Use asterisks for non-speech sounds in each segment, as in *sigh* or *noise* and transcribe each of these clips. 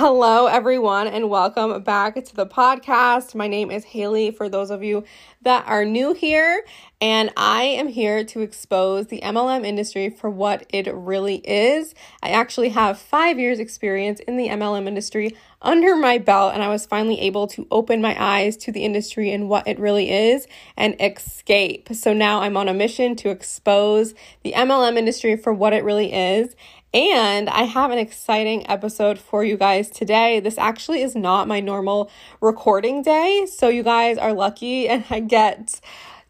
Hello, everyone, and welcome back to the podcast. My name is Haley, for those of you that are new here, and I am here to expose the MLM industry for what it really is. I actually have five years' experience in the MLM industry under my belt, and I was finally able to open my eyes to the industry and what it really is and escape. So now I'm on a mission to expose the MLM industry for what it really is and I have an exciting episode for you guys today. This actually is not my normal recording day. So, you guys are lucky, *laughs* and I get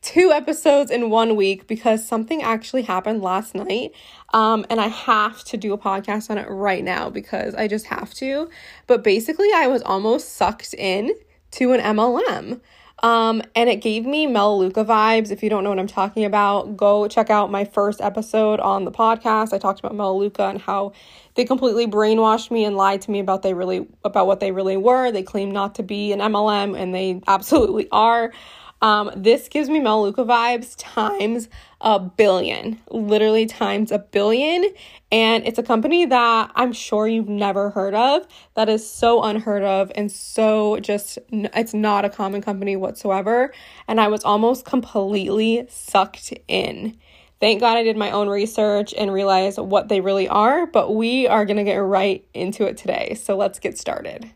two episodes in one week because something actually happened last night. Um, and I have to do a podcast on it right now because I just have to. But basically, I was almost sucked in to an MLM. Um, and it gave me Melaleuca vibes. If you don't know what I'm talking about, go check out my first episode on the podcast. I talked about Melaleuca and how they completely brainwashed me and lied to me about they really about what they really were. They claim not to be an MLM and they absolutely are. Um, this gives me Melaleuca vibes times a billion, literally times a billion. And it's a company that I'm sure you've never heard of, that is so unheard of and so just, it's not a common company whatsoever. And I was almost completely sucked in. Thank God I did my own research and realized what they really are, but we are to get right into it today. So let's get started.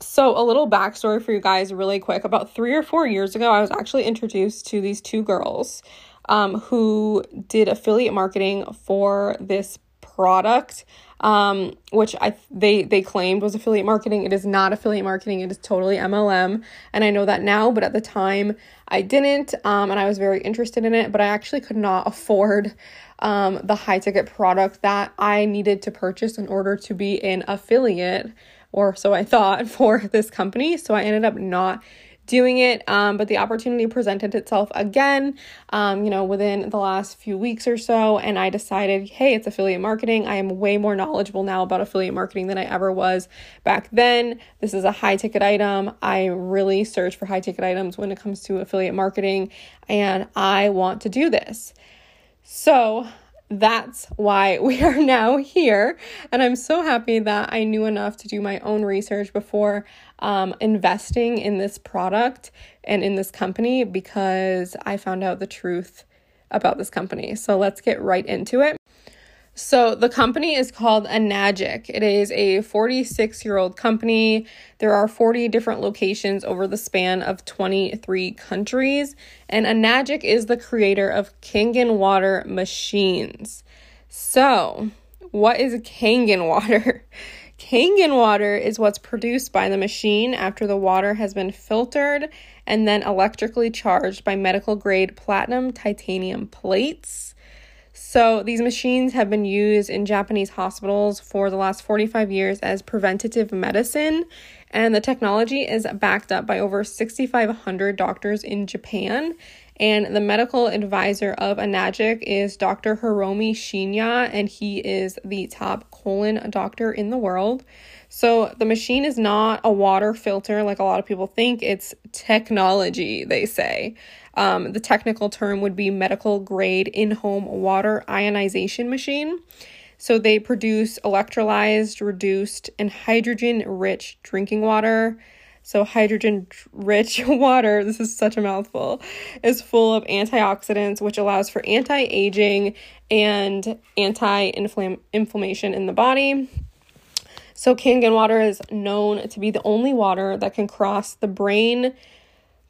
So, a little backstory for you guys, really quick. About three or four years ago, I was actually introduced to these two girls um, who did affiliate marketing for this product, um, which I they they claimed was affiliate marketing. It is not affiliate marketing. It is totally MLM, and I know that now. But at the time, I didn't, um, and I was very interested in it. But I actually could not *laughs* afford um, the high ticket product that I needed to purchase in order to be an affiliate or so I thought, *laughs* for this company. So I ended up not doing it. Um, but the opportunity presented itself again, um, you know, within the last few weeks or so. And I decided, hey, it's affiliate marketing. I am way more knowledgeable now about affiliate marketing than I ever was back then. This is a high ticket item. I really search for high ticket items when it comes to affiliate marketing, and I want to do this. So that's why we are now here. And I'm so happy that I knew enough to do my own research before um, investing in this product and in this company because I found out the truth about this company. So let's get right into it. So the company is called Enagic. It is a 46 year old company. There are 40 different locations over the span of 23 countries. And Enagic is the creator of Kangen water machines. So, what is Kangen water? *laughs* Kangen water is what's produced by the machine after the water has been filtered and then electrically charged by medical grade platinum titanium plates. So, these machines have been used in Japanese hospitals for the last 45 years as preventative medicine, and the technology is backed up by over 6,500 doctors in Japan. And the medical advisor of Enagic is Dr. Hiromi Shinya, and he is the top colon doctor in the world. So, the machine is not a water filter like a lot of people think, it's technology, they say. Um, the technical term would be medical grade in home water ionization machine. So they produce electrolyzed, reduced, and hydrogen rich drinking water. So, hydrogen rich *laughs* water, this is such a mouthful, is full of antioxidants, which allows for anti aging and anti inflammation in the body. So, Kangen water is known to be the only water that can cross the brain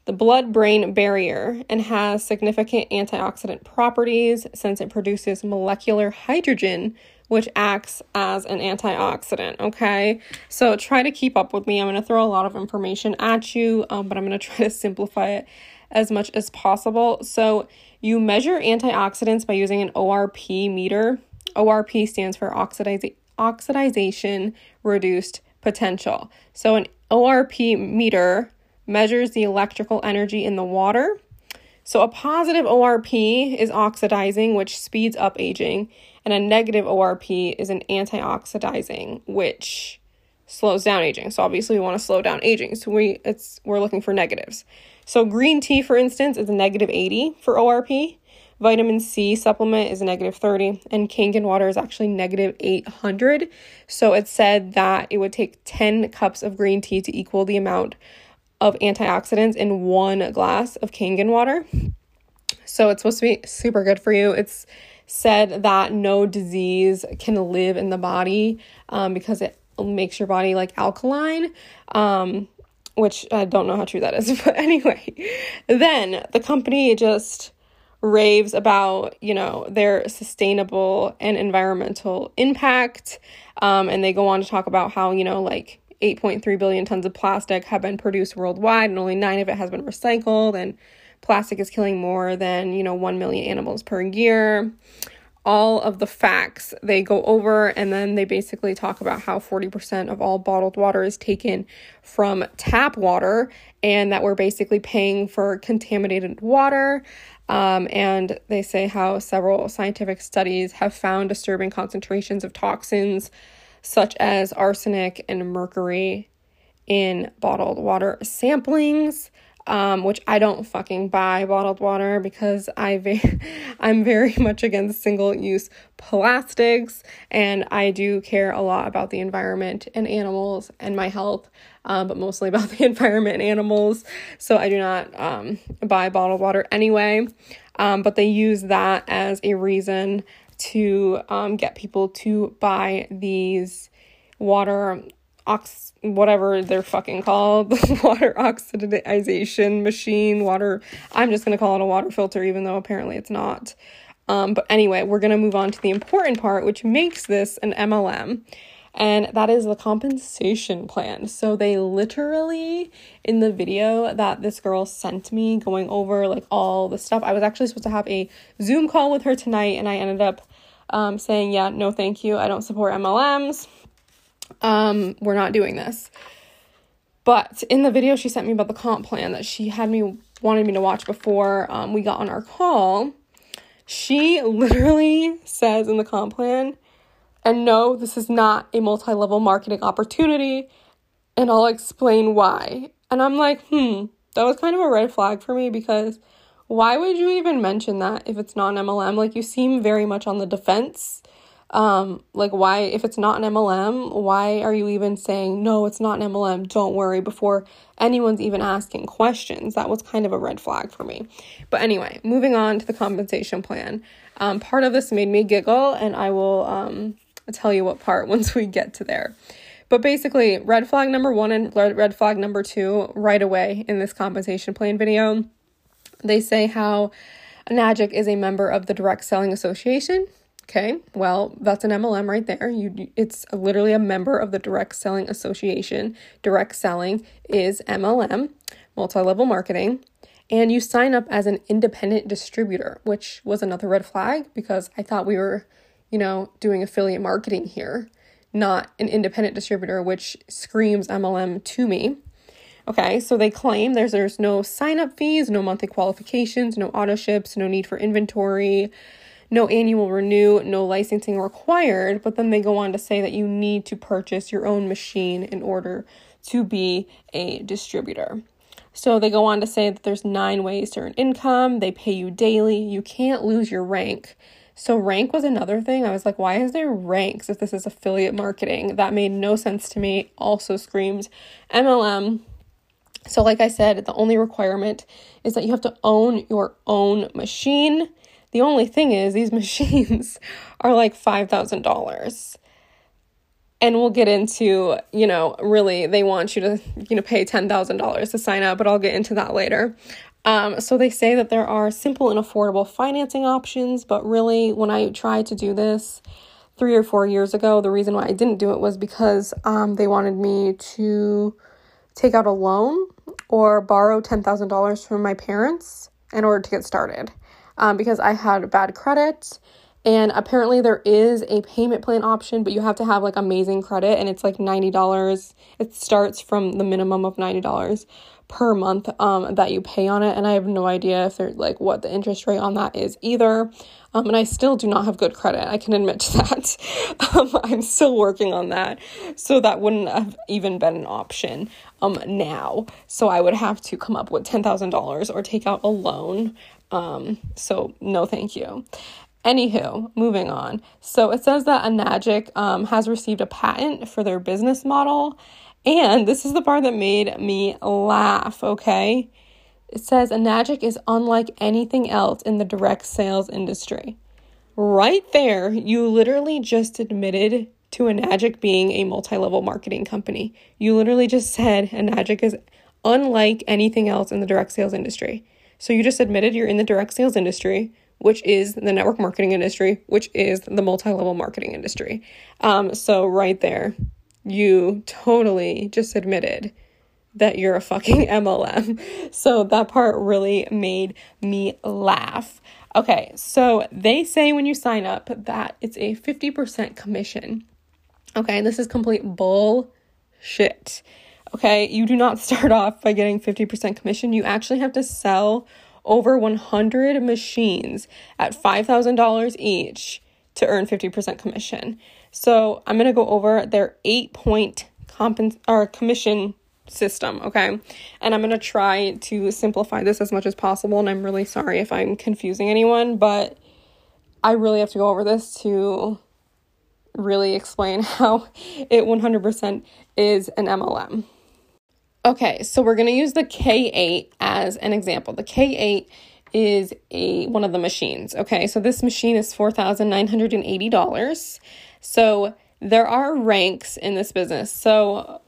the blood brain barrier and has significant antioxidant properties since it produces molecular hydrogen, which acts as an antioxidant. Okay, so try to keep up with me. I'm going to throw a lot of information at you, um, but I'm going *laughs* to try to simplify it as much as possible. So, you measure antioxidants by using an ORP meter. ORP stands for oxidiz- oxidization reduced potential. So, an ORP meter measures the electrical energy in the water. So, a positive ORP is oxidizing, which speeds up aging, and a negative ORP is an antioxidizing, which slows down aging. So, obviously, we want to slow down aging. So, we it's we're looking for negatives. So, green tea, for instance, is a negative 80 for ORP, Vitamin C supplement is negative 30, and Kangen water is actually negative 800. So it said that it would take 10 cups of green tea to equal the amount of antioxidants in one glass of Kangen water. So it's supposed to be super good for you. It's said that no disease can live in the body um, because it makes your body like alkaline. Um, which I don't know how true that is, *laughs* but anyway, then the company just raves about you know their sustainable and environmental impact um, and they go on to talk about how you know like 8.3 billion tons of plastic have been produced worldwide and only 9 of it has been recycled and plastic is killing more than you know 1 million animals per year. All of the facts they go over and then they basically talk about how 40% of all bottled water is taken from tap water and that we're basically paying for contaminated water. Um, and they say how several scientific studies have found disturbing concentrations of toxins such as arsenic and mercury in bottled water samplings um, which I don't fucking buy bottled water because I ve- *laughs* I'm very *laughs* much against single use plastics and I do care a lot about the environment and animals and my health, um, but mostly about *laughs* the environment and animals. So I do not um, buy bottled water anyway. Um, but they use that as a reason to um, get people to buy these water ox whatever they're fucking called *laughs* water oxidization machine water i'm just going to call it a water filter even though apparently it's not. Um, but anyway we're going to move on to the important part which makes this an mlm and that is the compensation plan. So they literally in the video that this girl sent me going over like all the stuff. I was actually supposed to have a Zoom call with her tonight and I ended up um, saying, "Yeah, no thank you. I don't support MLMs." um, we're not doing this. But in the video she sent me about the comp plan that she had me wanted me to watch before um, we got on our call, she *laughs* literally says in the comp plan, and no, this is not a multi level marketing opportunity, and I'll explain why. And I'm like, hmm, that was kind of a red flag for me because why would you even mention that if it's not an MLM? Like, you seem very much on the defense um like why if it's not an MLM why are you even saying no it's not an MLM don't worry before anyone's even asking questions that was kind of a red flag for me but anyway moving on to the compensation plan um part of this made me giggle and I will um tell you what part *laughs* once we get to there but basically red flag number 1 and red flag number 2 right away in this compensation plan video they say how Enagic is a member of the Direct Selling Association Okay, well, that's an MLM right there. You, it's literally a member of the Direct Selling Association. Direct selling is MLM, multi level marketing, and you sign up as an independent distributor, which was another red flag because I thought we were, you know, doing affiliate marketing here, not an independent distributor, which screams MLM to me. Okay, so they claim there's there's no sign up fees, no monthly qualifications, no auto ships, no need for inventory, no annual renew, no licensing required, but then they go on to say that you need to purchase your own machine in order to be a distributor. So they go on to say that there's nine ways to earn income, they pay you daily, you can't lose your rank. So rank was another thing. I was like, why is there ranks if this is affiliate marketing? That made no sense to me. Also screams MLM. So like I said, the only requirement is that you have to own your own machine the only thing is, these *laughs* machines are like $5,000. And we'll get into, you know, really, they want you to, you know, pay $10,000 to sign up, but I'll get into that later. Um, so they say that there are simple and affordable financing options, but really, when I tried to do this three or four years ago, the reason why I didn't do it was because um, they wanted me to take out a loan or borrow $10,000 from my parents in order to get started um, because I had bad credit. And apparently, there is a payment plan option, but you have to have like amazing credit, and it's like $90. It starts from the minimum of $90 per month um, that you pay on it. And I have no idea if they're like what the interest rate on that is either. Um, and I still do not have good credit. I can admit to *laughs* that. um, I'm still working on that. So that wouldn't have even been an option um, now. So I would have to come up with $10,000 or take out a loan Um, so no thank you. Anywho, moving on. So it says that Enagic um, has received a patent for their business model. And this is the part that made me laugh, okay? It says Enagic is unlike anything else in the direct sales industry. Right there, you literally just admitted to Enagic being a multi level marketing company. You literally just said Enagic is unlike anything else in the direct sales industry. So you just admitted you're in the direct sales industry, which is the network marketing industry, which is the multi level marketing industry. Um, so right there, you totally just admitted that you're a fucking *laughs* MLM. So that part really made me laugh. Okay, so they say when you sign up that it's a 50% commission. Okay, this is complete bullshit. Okay, you do not *laughs* start off by getting 50% commission. You actually have to sell over 100 machines at $5,000 each to earn 50% commission. So I'm going to go over their eight point compens- or commission system, okay? And I'm going to try to simplify this as much as possible. And I'm really sorry if I'm confusing anyone, but I really have to go over this to really explain *laughs* how it 100% is an MLM. Okay, so we're going to use the K8 as an example. The K8 is a one of the machines. Okay, so this machine is $4,980. So there are ranks in this business. So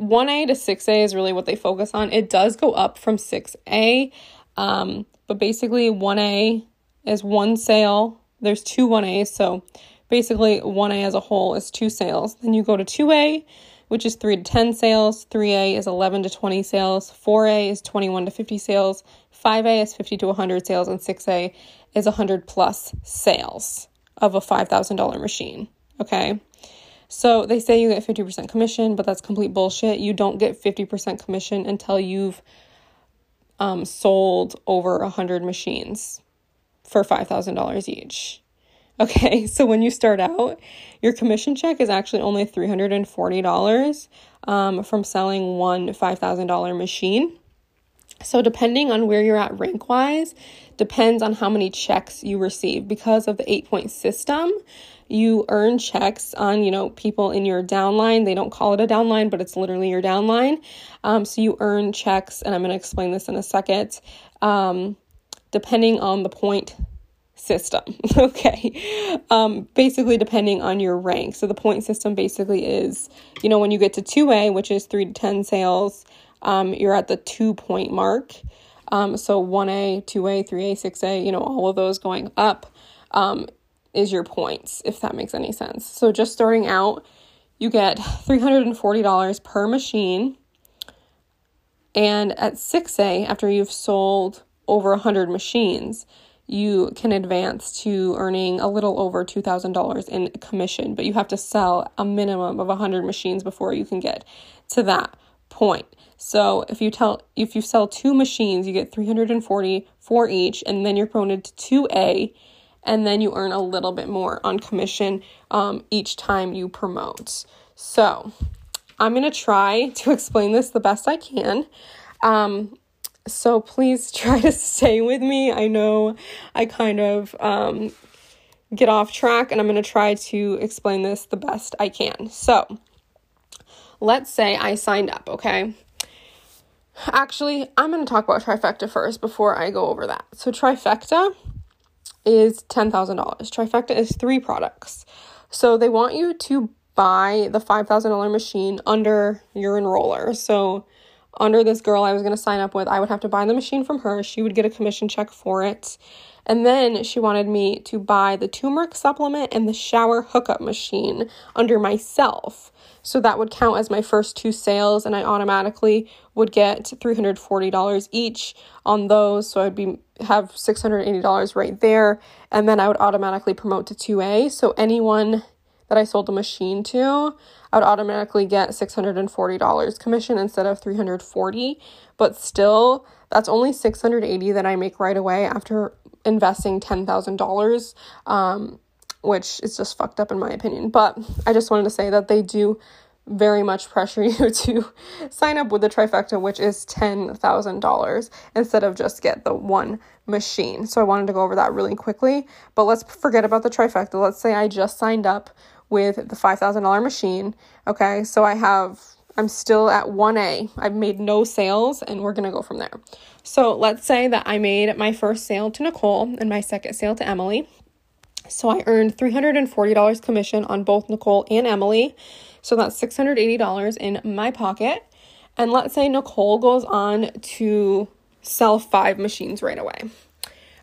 1A to 6A is really what they focus on. It does go up from 6A, um, but basically 1A is one sale. There's two 1As, so basically 1A as a whole is two sales. Then you go to 2A, which is 3 to 10 sales, 3A is 11 to 20 sales, 4A is 21 to 50 sales, 5A is 50 to 100 sales, and 6A is 100 plus sales of a $5,000 machine. Okay. So they say you get 50% commission, but that's complete bullshit. You don't get 50% commission until you've um, sold over 100 machines for $5,000 each. Okay, *laughs* so when you start out, your commission check is actually only $340 um, from selling one $5,000 machine. So, depending on where you're at rank wise, depends on how many checks you receive. Because of the eight point system, you earn checks on, you know, people in your downline. They don't call it a downline, but it's literally your downline. Um, so, you earn checks, and I'm going to explain this in a second, um, depending on the point system. *laughs* okay. Um, basically, depending on your rank. So, the point system basically is, you know, when you get to 2A, which is 3 to 10 sales, um, you're at the two point mark. Um, so 1A, 2A, 3A, 6A, you know, all of those going up um, is your points, if that makes any sense. So just starting out, you get $340 per machine. And at 6A, after you've sold over 100 machines, you can advance to earning a little over $2,000 in commission, but you have to sell a minimum of 100 machines before you can get to that point. So if you tell if you sell two machines, you get 340 for each, and then you're promoted to 2A, and then you earn a little bit more on commission um, each time you promote. So I'm gonna try to *laughs* explain this the best I can. Um, so please *laughs* try to stay with me. I know I kind of um, get off track, and I'm gonna try to explain this the best I can. So let's say I signed up, okay? Actually, I'm going to talk about trifecta first before I go over that. So, trifecta is $10,000. Trifecta is three products. So, they want you to buy the $5,000 machine under your enroller. So, under this girl I was going to sign up with, I would have to buy the machine from her. She would get a commission check for it. And then she wanted me to buy the turmeric supplement and the shower hookup machine under myself. So that would count as my first two sales, and I automatically would get $340 each on those. So I'd be have $680 right there, and then I would automatically promote to 2A. So anyone that I sold the machine to, I would automatically get $640 commission instead of 340 but still that's only 680 that I make right away after investing $10,000 um, which is just fucked up in my opinion. But I just wanted to say that they do very much pressure *laughs* you to sign up with the trifecta, which is $10,000 instead of just get the one machine. So I wanted to go over that really quickly. But let's forget about the trifecta. Let's say I just signed up with the $5,000 machine. Okay, so I have, I'm still at 1A. I've made no sales and we're gonna go from there. So let's say that I made my first sale to Nicole and my second sale to Emily. So I earned $340 commission on both Nicole and Emily. So that's $680 in my pocket. And let's say Nicole goes on to sell five machines right away.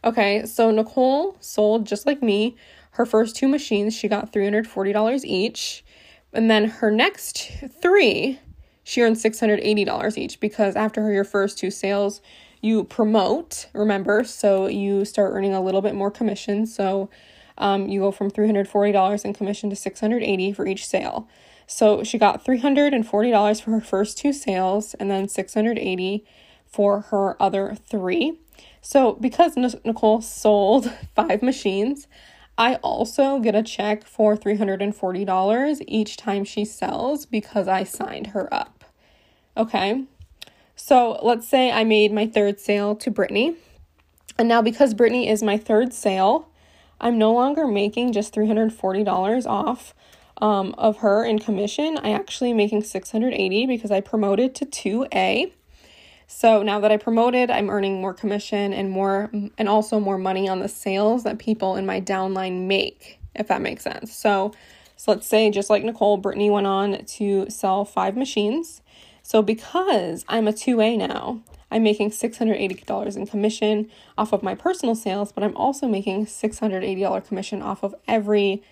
Okay, so Nicole sold just like me her first two machines. She got $340 each. And then her next three, she earned $680 each because after your first two sales, you promote, remember, so you start earning a little bit more commission. So um, you go from $340 in commission to 680 for each sale. So she got $340 for her first two sales and then 680 for her other three. So because Nicole sold *laughs* five machines, I also get a check for $340 each time she sells because I signed her up. Okay. So let's say I made my third sale to Brittany. And now because Brittany is my third sale, I'm no longer making just $340 off um, of her in commission. I actually making 680 because I promoted to 2A. So now that I promoted, I'm earning more commission and more and also more money on the sales that people in my downline make, if that makes sense. So so let's say just like Nicole, Brittany went on to sell five machines. So because I'm a 2A now, I'm making $680 in commission off of my personal sales, but I'm also making $680 commission off of every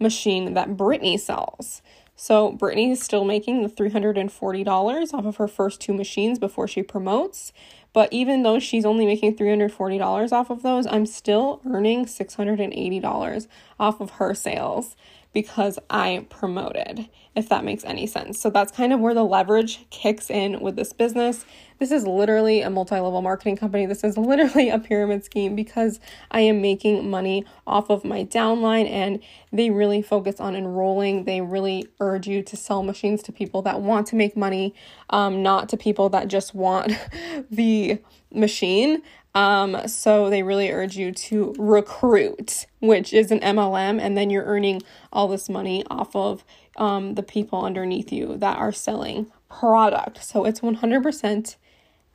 machine that Brittany sells. So Brittany is still making the $340 off of her first two machines before she promotes. But even though she's only making $340 off of those, I'm still earning $680 off of her sales because I promoted, if that makes any sense. So that's kind of where the leverage kicks in with this business. This is literally a multi level marketing company. This is *laughs* literally a pyramid scheme because I am making money off of my downline and they really focus on enrolling. They really urge you to sell machines to people that want to make money, um, not to people that just want *laughs* the machine. Um, so they really urge you to recruit, which is an MLM, and then you're earning all this money off of um, the people underneath you that are selling product. So it's 100%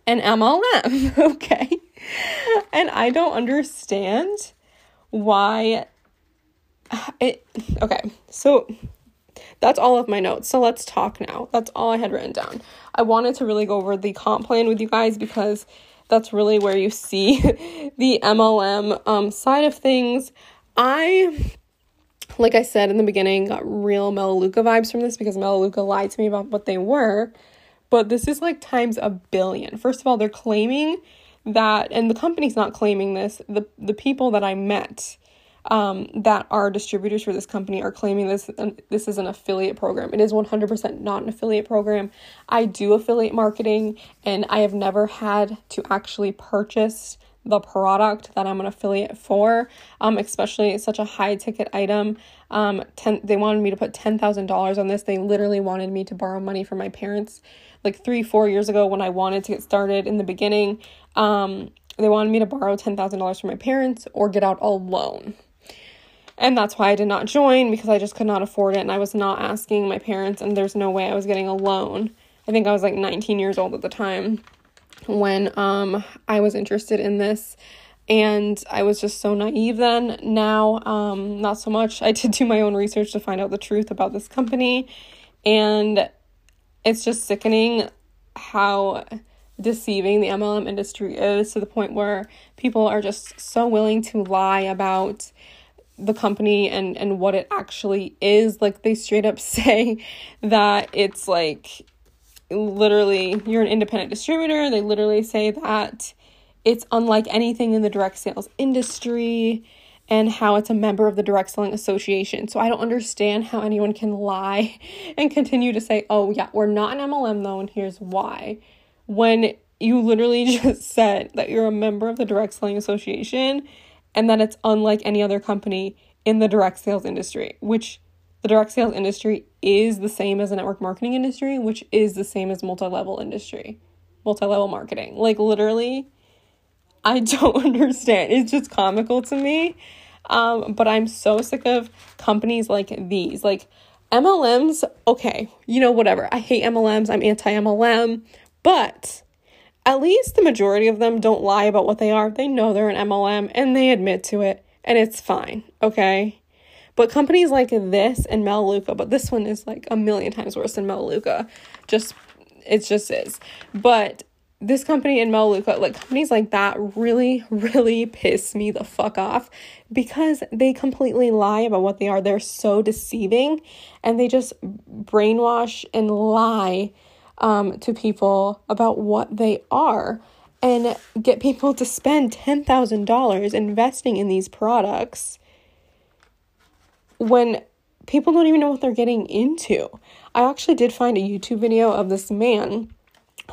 an MLM, *laughs* okay? And I don't understand why *sighs* it okay. So that's all of my notes. So let's talk now. That's all I had written down. I wanted to really go over the comp plan with you guys because that's really where you see *laughs* the MLM um, side of things. I, like I said in the beginning, got real Melaleuca vibes from this because Melaleuca lied to me about what they were. But this is like times a billion. First of all, they're claiming that, and the company's not claiming this, the, the people that I met um, that are distributors for this company are claiming this this is an affiliate program. It is 100% not an affiliate program. I do affiliate marketing and I have never had to actually purchase the product that I'm an affiliate for, um, especially such a high ticket item. Um, ten, they wanted me to put $10,000 on this. They literally wanted me to borrow money from my parents like three, four years ago when I wanted to get started in the beginning. Um, they wanted me to borrow $10,000 from my parents or get out a loan. And that's why I did not join because I just could not afford it and I was not asking my parents and there's no way I was getting a loan. I think I was like 19 years old at the time when um I was interested in this and I was just so naive then. Now um not so much. I did do my own research to find out the truth about this company and it's just sickening how deceiving the MLM industry is to the point where people are just so willing to lie about the company and and what it actually is like they straight up *laughs* say that it's like literally you're an independent distributor. They literally say that it's unlike anything in the direct sales industry and how it's a member of the direct selling association. So i don't understand how anyone can lie *laughs* and continue to say oh yeah we're not an mlm though and here's why. When you literally *laughs* just said that you're a member of the direct selling association and that it's unlike any other company in the direct sales industry, which the direct sales industry is the same as the network marketing industry, which is the same as multi level industry, multi level marketing. Like, literally, I *laughs* don't understand. It's just comical to me. Um, but I'm so sick of companies like these. Like, MLMs, okay, you know, whatever. I hate MLMs, I'm anti MLM, but at least the majority of them don't lie about what they are. They know they're an MLM and they admit to it, and it's fine, okay? But companies like this and Melaleuca, but this one is like a million times worse than Melaleuca. Just it just is. But this company in Melaleuca, like companies like that really, *laughs* really piss me the fuck off because they completely lie about what they are. They're so deceiving and they just brainwash and lie um, to people about what they are and get people to spend $10,000 investing in these products when people don't even know what they're getting into. I actually did find a YouTube video of this man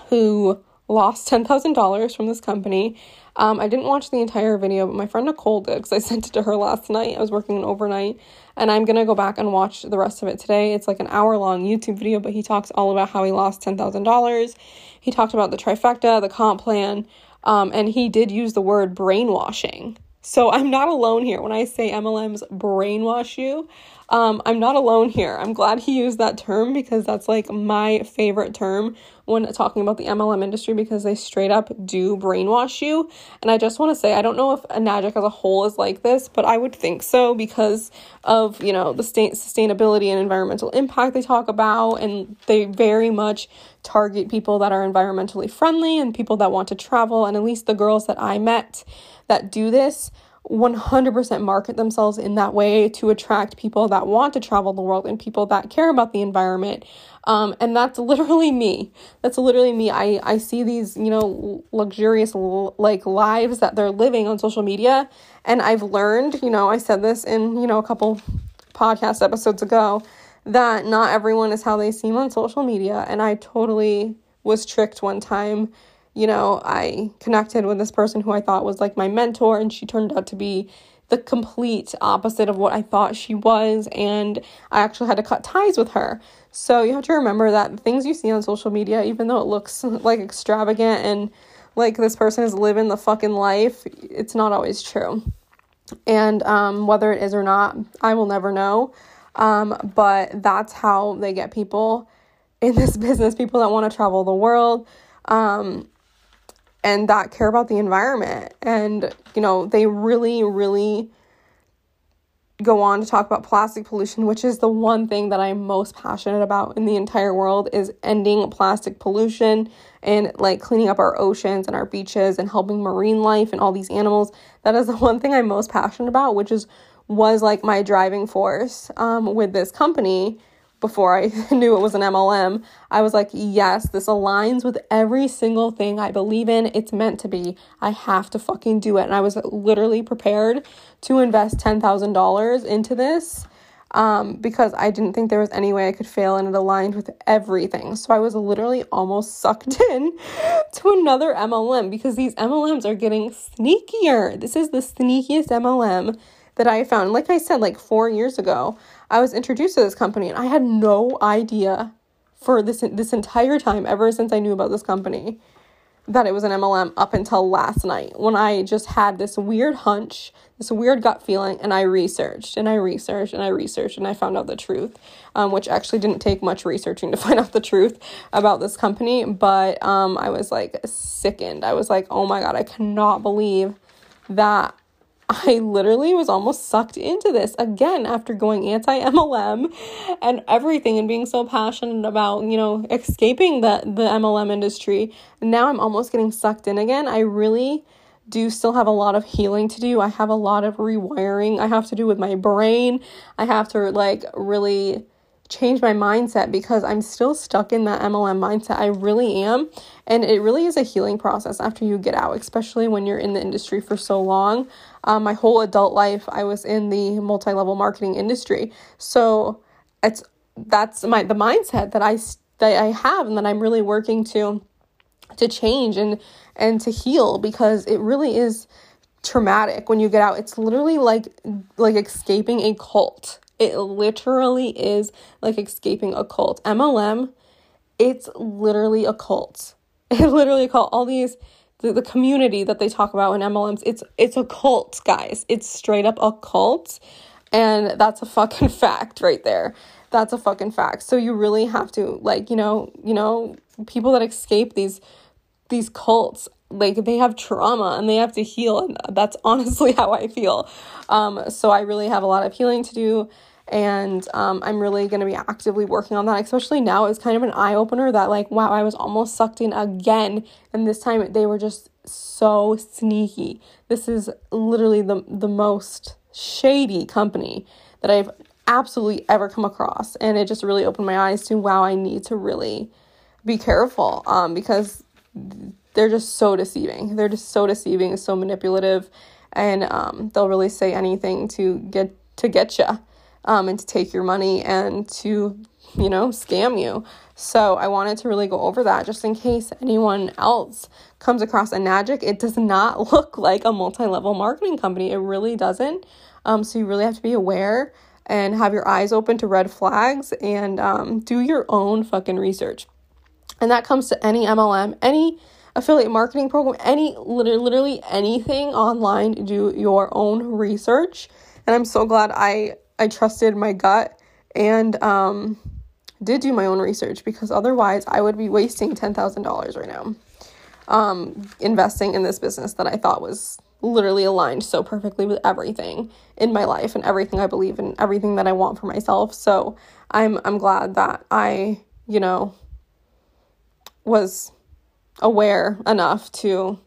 who lost *laughs* $10,000 from this company. Um, I didn't watch the entire video, but my friend Nicole did because I *laughs* sent it to her last night. I was working an overnight, and I'm gonna go back and watch the rest of it today. It's like an hour long YouTube video, but he talks all about how he lost $10,000. He talked about the trifecta, the comp plan, um, and he did use the word brainwashing. So I'm not alone here when I say MLMs brainwash you. Um, I'm not alone here. I'm glad he used that term because that's like my favorite term when talking about the MLM industry because they straight up do brainwash you. And I just want to say, I don't know if Enagic as a whole is like this, but I would think so because of, you know, the state sustainability and environmental impact they talk about. And they very much target people that are environmentally friendly and people that want to travel. And at least the girls that I met that do this 100% market themselves in that way to attract people that want to travel the world and people that care about the environment. Um, and that's *laughs* literally me. That's literally me. I, I see these, you know, luxurious like lives that they're living on social media. And I've learned, you know, I said this in, you know, a couple podcast episodes ago that not everyone is how they seem on social media. And I totally was tricked one time you know, I connected with this person who I thought was like my mentor, and she turned out to be the complete opposite of what I thought she was, and I actually had to cut ties with her. So you have to remember that things you see on social media, even though it looks *laughs* like extravagant and like this person is living the fucking life, it's not always true. And um, whether it is or not, I will never know. Um, but that's how they get people in this *laughs* business people that want to travel the world. Um, and that care about the environment. And, you know, they really, really go on to talk about plastic pollution, which is the one thing that I'm most passionate about in the entire world is ending plastic pollution and like cleaning up our oceans and our beaches and helping marine life and all these animals. That is the *laughs* one thing I'm most passionate about, which is was like my driving force um, with this company before I *laughs* knew it was an MLM, I was like, yes, this aligns with every single thing I believe in. It's meant to be. I have to fucking do it. And I was literally prepared to invest $10,000 into this um, because I didn't think there was any way I could fail and it aligned with everything. So I was literally almost sucked *laughs* in to another MLM because these MLMs are getting sneakier. This is the sneakiest MLM that I found. Like I said, like four years ago, I was introduced to this company and I had no idea for this this entire time ever since I knew about this company that it was an MLM up until last night when I just had this weird hunch, this weird gut feeling, and I researched and I researched and I researched and I found out the truth, um, which actually didn't take much researching *laughs* to find out the truth about this company. But um, I was like sickened. I was like, oh my God, I cannot believe that I literally was almost sucked into this again after going anti MLM and everything and being so passionate about, you know, escaping the, the MLM industry. Now I'm almost getting sucked in again. I really do still have a lot of healing to do. I have a lot of rewiring I have to do with my brain. I have to like really change my mindset because I'm still stuck in that MLM mindset. I really am. And it really is a healing process after you get out, especially when you're in the industry for so long. Um, my whole adult life, I was in the multi level marketing industry. So it's that's my the mindset that I that I have and that I'm really working to to change and and to heal because it really is traumatic when you get out. It's literally like like escaping a cult It literally is like escaping a cult. MLM, it's literally a cult. *laughs* It literally a cult. All these the, the community that they talk about in MLMs, it's it's a cult, guys. It's straight up a cult. And that's a fucking *laughs* fact right there. That's a fucking fact. So you really have to like, you know, you know, people that escape these these cults like they have trauma and they have to heal and that's honestly *laughs* how i feel. Um, so i really have a lot of healing to do and um, i'm really going to be actively working on that especially now it's kind of an eye-opener that like wow i was almost sucked in again and this time they were just so sneaky. This is literally the, the most shady company that i've absolutely ever come across and it just really opened my eyes to wow i need to really be careful um, because they're just so deceiving. They're just so deceiving, so manipulative, and um, they'll really say anything to get to get you, um, and to take your money and to you know scam you. So I wanted to really go over that just in case anyone else comes across Enagic. It does not *laughs* look like a multi-level marketing company. It really doesn't. Um, so you really have to be aware and have your eyes open to red flags and um, do your own fucking research. And that comes to any MLM, any affiliate marketing program, any literally anything online, do your own research. And I'm so glad I I trusted my gut and um, did do my own research because otherwise I would be wasting ten thousand dollars right now, um, investing in this business that I thought was literally aligned so perfectly with everything in my life and everything I believe in, everything that I want for myself. So I'm I'm glad that I you know was aware enough to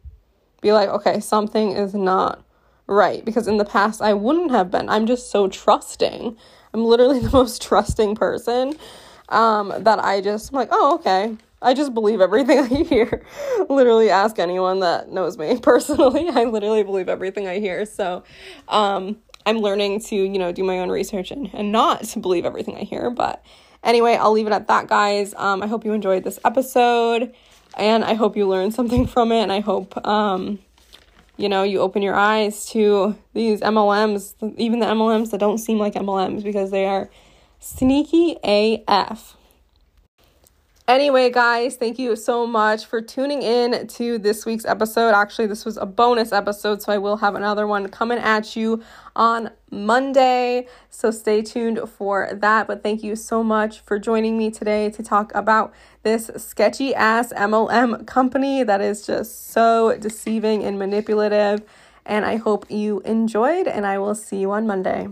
be like, okay, something is not right. Because in the past, I wouldn't have been. I'm just so trusting. I'm literally *laughs* the most trusting person um, that I just, I'm like, oh, okay. I just believe everything *laughs* I hear. literally ask anyone that knows me *laughs* personally. I literally believe everything I hear. So, um, I'm learning to, you know, do my own research and, and not believe everything I hear. But anyway, I'll leave it at that, guys. Um, I hope you enjoyed this episode and I hope you learned something *laughs* from it. And I hope, um, you know, you open your eyes to these MLMs, even the MLMs that don't seem like MLMs because they are sneaky AF. Anyway, guys, thank you so much for tuning in to this week's episode. Actually, this was a bonus episode, so I will have another one coming at you on Monday. So stay tuned for that. But thank you so much for joining me today to talk about this sketchy ass MLM company that is just so deceiving and manipulative. And I hope you enjoyed, and I will see you on Monday.